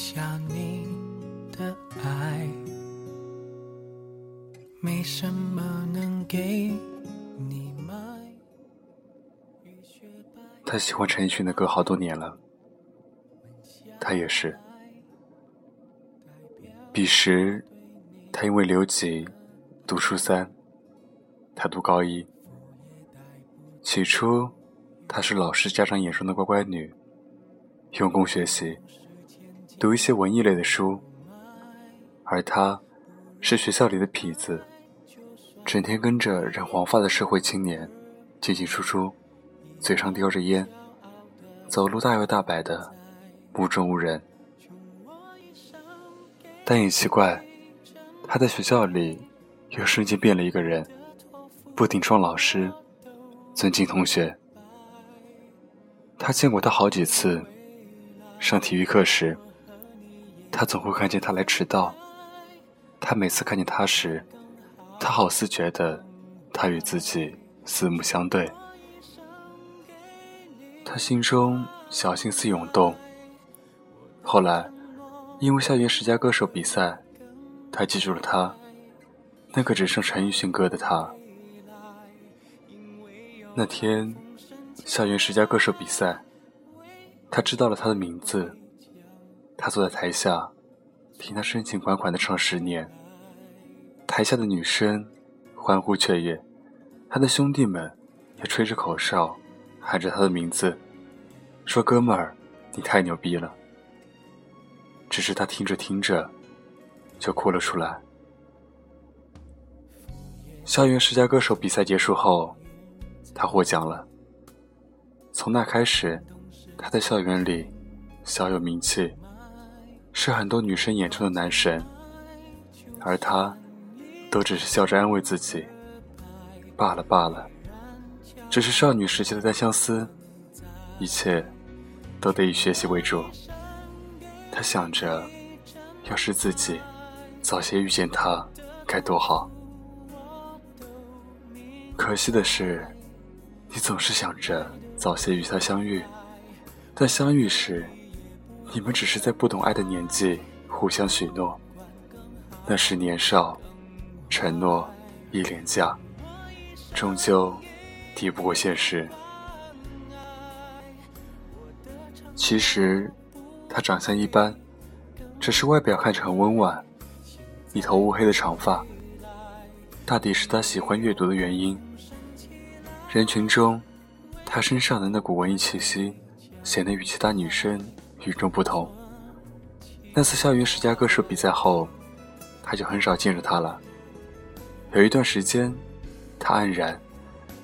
的剩下你的爱，没什么能给你买。他喜欢陈奕迅的歌好多年了，他也是。彼时，他因为留级读初三，他读高一。起初，她是老师家长眼中的乖乖女，用功学习，读一些文艺类的书。而他，是学校里的痞子，整天跟着染黄发的社会青年进进出出，嘴上叼着烟，走路大摇大摆的，目中无人。但也奇怪，他在学校里又瞬间变了一个人，不顶撞老师，尊敬同学。他见过他好几次，上体育课时，他总会看见他来迟到。他每次看见他时，他好似觉得他与自己四目相对。他心中小心思涌动。后来。因为校园十佳歌手比赛，他记住了他，那个只剩陈奕迅歌的他。那天，校园十佳歌手比赛，他知道了他的名字。他坐在台下，听他深情款款的唱《十年》。台下的女生欢呼雀跃，他的兄弟们也吹着口哨，喊着他的名字，说：“哥们儿，你太牛逼了。”只是他听着听着，就哭了出来。校园十佳歌手比赛结束后，他获奖了。从那开始，他在校园里小有名气，是很多女生眼中的男神。而他，都只是笑着安慰自己：“罢了罢了，只是少女时期的单相思，一切都得以学习为主。”他想着，要是自己早些遇见他，该多好。可惜的是，你总是想着早些与他相遇，但相遇时，你们只是在不懂爱的年纪互相许诺。那时年少，承诺亦廉价，终究抵不过现实。其实。他长相一般，只是外表看着很温婉，一头乌黑的长发。大抵是他喜欢阅读的原因。人群中，他身上的那股文艺气息，显得与其他女生与众不同。那次校园十佳歌手比赛后，他就很少见着她了。有一段时间，他黯然，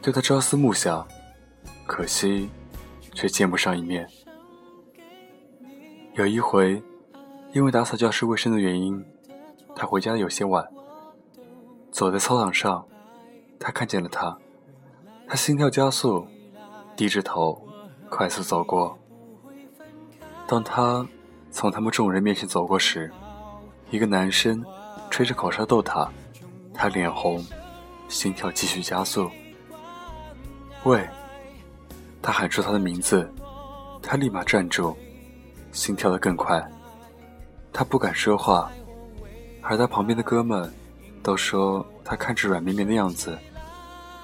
对她朝思暮想，可惜，却见不上一面。有一回，因为打扫教室卫生的原因，他回家的有些晚。走在操场上，他看见了他，他心跳加速，低着头，快速走过。当他从他们众人面前走过时，一个男生吹着口哨逗他，他脸红，心跳继续加速。喂，他喊出他的名字，他立马站住。心跳得更快，他不敢说话，而他旁边的哥们都说他看着软绵绵的样子，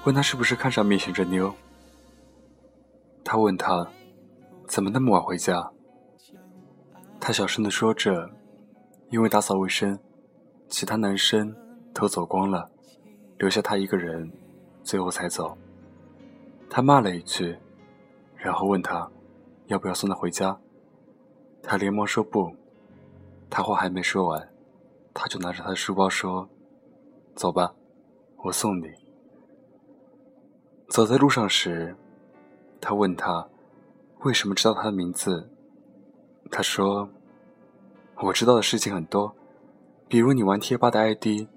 问他是不是看上面前这妞。他问他怎么那么晚回家，他小声的说着，因为打扫卫生，其他男生都走光了，留下他一个人，最后才走。他骂了一句，然后问他要不要送他回家。他连忙说不，他话还没说完，他就拿着他的书包说：“走吧，我送你。”走在路上时，他问他为什么知道他的名字。他说：“我知道的事情很多，比如你玩贴吧的 ID，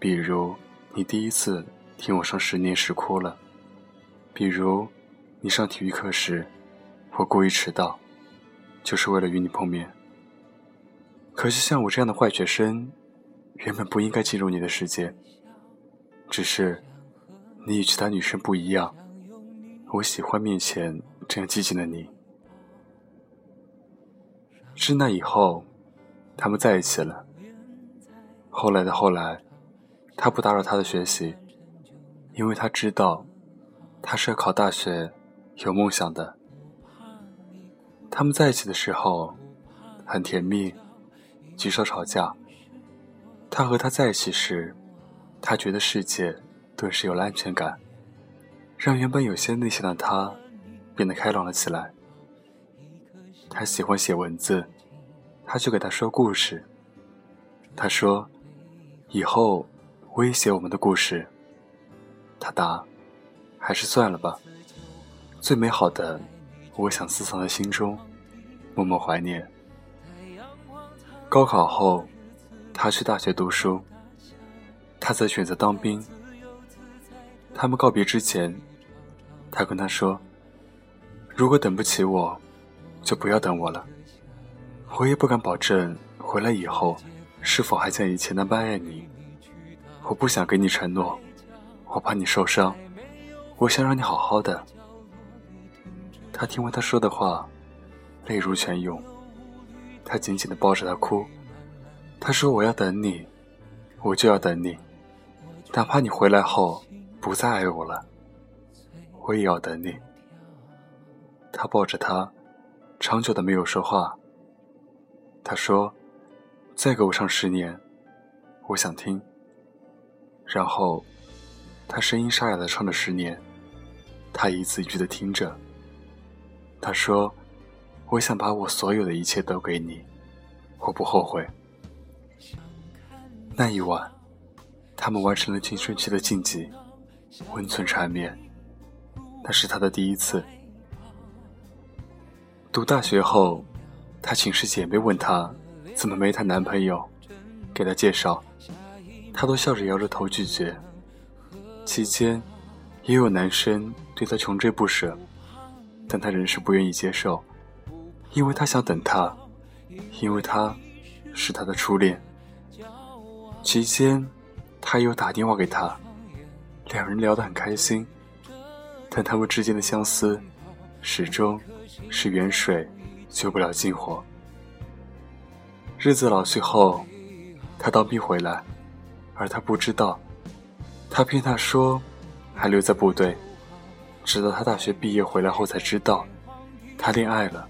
比如你第一次听我上十年时哭了，比如你上体育课时，我故意迟到。”就是为了与你碰面。可惜像我这样的坏学生，原本不应该进入你的世界。只是，你与其他女生不一样，我喜欢面前这样激情的你。是那以后，他们在一起了。后来的后来，他不打扰他的学习，因为他知道，他是要考大学，有梦想的。他们在一起的时候，很甜蜜，极少吵架。他和他在一起时，他觉得世界顿时有了安全感，让原本有些内向的他变得开朗了起来。他喜欢写文字，他去给他说故事。他说：“以后威胁我们的故事。”他答：“还是算了吧。”最美好的，我想私藏在心中，默默怀念。高考后。他去大学读书，他则选择当兵。他们告别之前，他跟他说：“如果等不起我，就不要等我了。我也不敢保证回来以后是否还像以前那般爱你。我不想给你承诺，我怕你受伤。我想让你好好的。”他听完他说的话，泪如泉涌。他紧紧地抱着他哭。他说：“我要等你，我就要等你，哪怕你回来后不再爱我了，我也要等你。”他抱着她，长久的没有说话。他说：“再给我唱十年，我想听。”然后，他声音沙哑的唱着十年，他一字一句的听着。他说：“我想把我所有的一切都给你，我不后悔。”那一晚，他们完成了青春期的禁忌，温存缠绵。那是他的第一次。读大学后，她寝室姐妹问她怎么没谈男朋友，给她介绍，她都笑着摇着头拒绝。期间，也有男生对她穷追不舍，但她仍是不愿意接受，因为她想等他，因为他是她的初恋。期间，他又打电话给他，两人聊得很开心，但他们之间的相思，始终是远水救不了近火。日子老去后，他当兵回来，而他不知道，他骗他说还留在部队，直到他大学毕业回来后才知道，他恋爱了，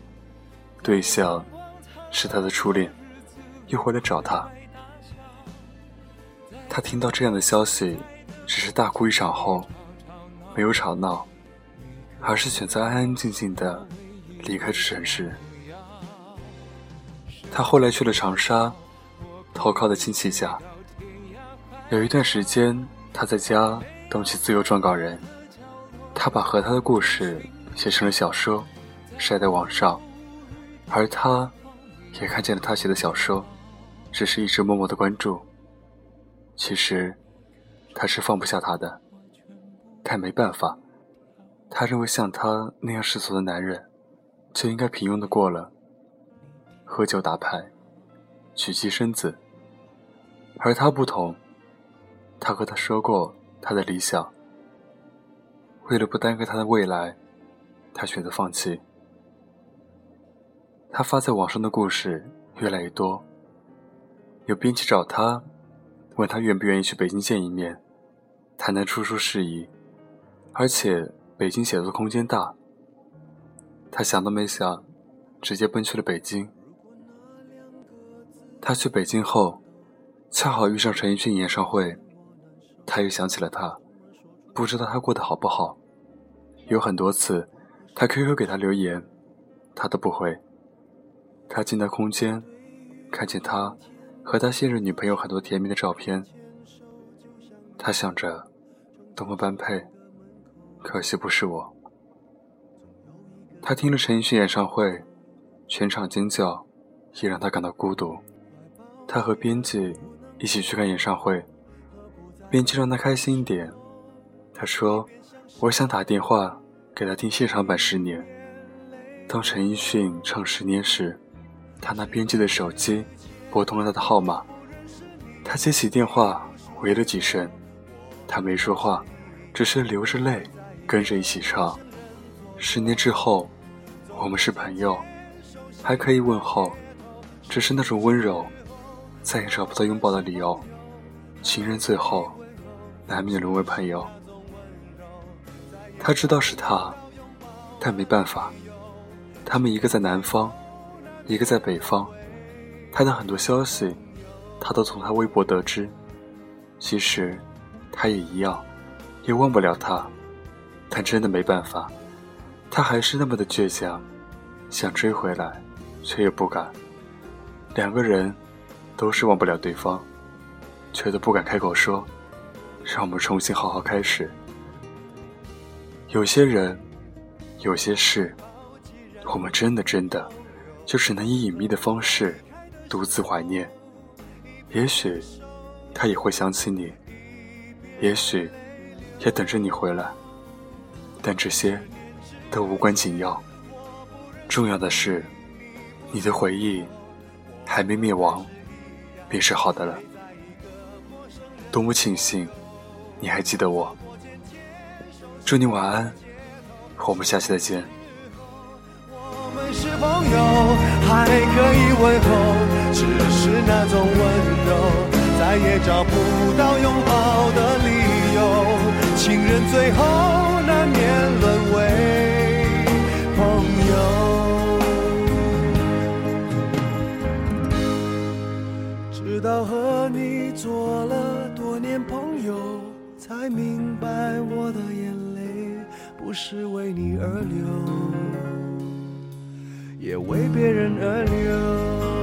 对象是他的初恋，又回来找他。他听到这样的消息，只是大哭一场后，没有吵闹，而是选择安安静静的离开这城市。他后来去了长沙，投靠的亲戚家。有一段时间，他在家当起自由撰稿人，他把和他的故事写成了小说，晒在网上，而他，也看见了他写的小说，只是一直默默的关注。其实，他是放不下他的，但没办法。他认为像他那样世俗的男人，就应该平庸的过了，喝酒打牌，娶妻生子。而他不同，他和他说过他的理想。为了不耽搁他的未来，他选择放弃。他发在网上的故事越来越多，有编辑找他。问他愿不愿意去北京见一面，谈谈出书事宜，而且北京写作空间大。他想都没想，直接奔去了北京。他去北京后，恰好遇上陈奕迅演唱会，他又想起了他，不知道他过得好不好。有很多次，他 QQ 给他留言，他都不回。他进到空间，看见他。和他现任女朋友很多甜蜜的照片，他想着多么般配，可惜不是我。他听了陈奕迅演唱会，全场尖叫，也让他感到孤独。他和编辑一起去看演唱会，编辑让他开心一点。他说：“我想打电话给他听现场版《十年》。”当陈奕迅唱《十年》时，他拿编辑的手机。拨通了他的号码，他接起电话，回了几声，他没说话，只是流着泪跟着一起唱。十年之后，我们是朋友，还可以问候，只是那种温柔，再也找不到拥抱的理由。情人最后难免沦为朋友。他知道是他，但没办法。他们一个在南方，一个在北方。他的很多消息，他都从他微博得知。其实，他也一样，也忘不了他。但真的没办法，他还是那么的倔强，想追回来，却又不敢。两个人都是忘不了对方，却都不敢开口说，让我们重新好好开始。有些人，有些事，我们真的真的，就只能以隐秘的方式独自怀念。也许他也会想起你，也许也等着你回来。但这些都无关紧要，重要的是，你的回忆还没灭亡，便是好的了。多么庆幸，你还记得我。祝你晚安，我们下期再见。我们是朋友，还可以问候，只是那种温柔，再也找不到拥抱的理由。情人最后。不是为你而流，也为别人而流。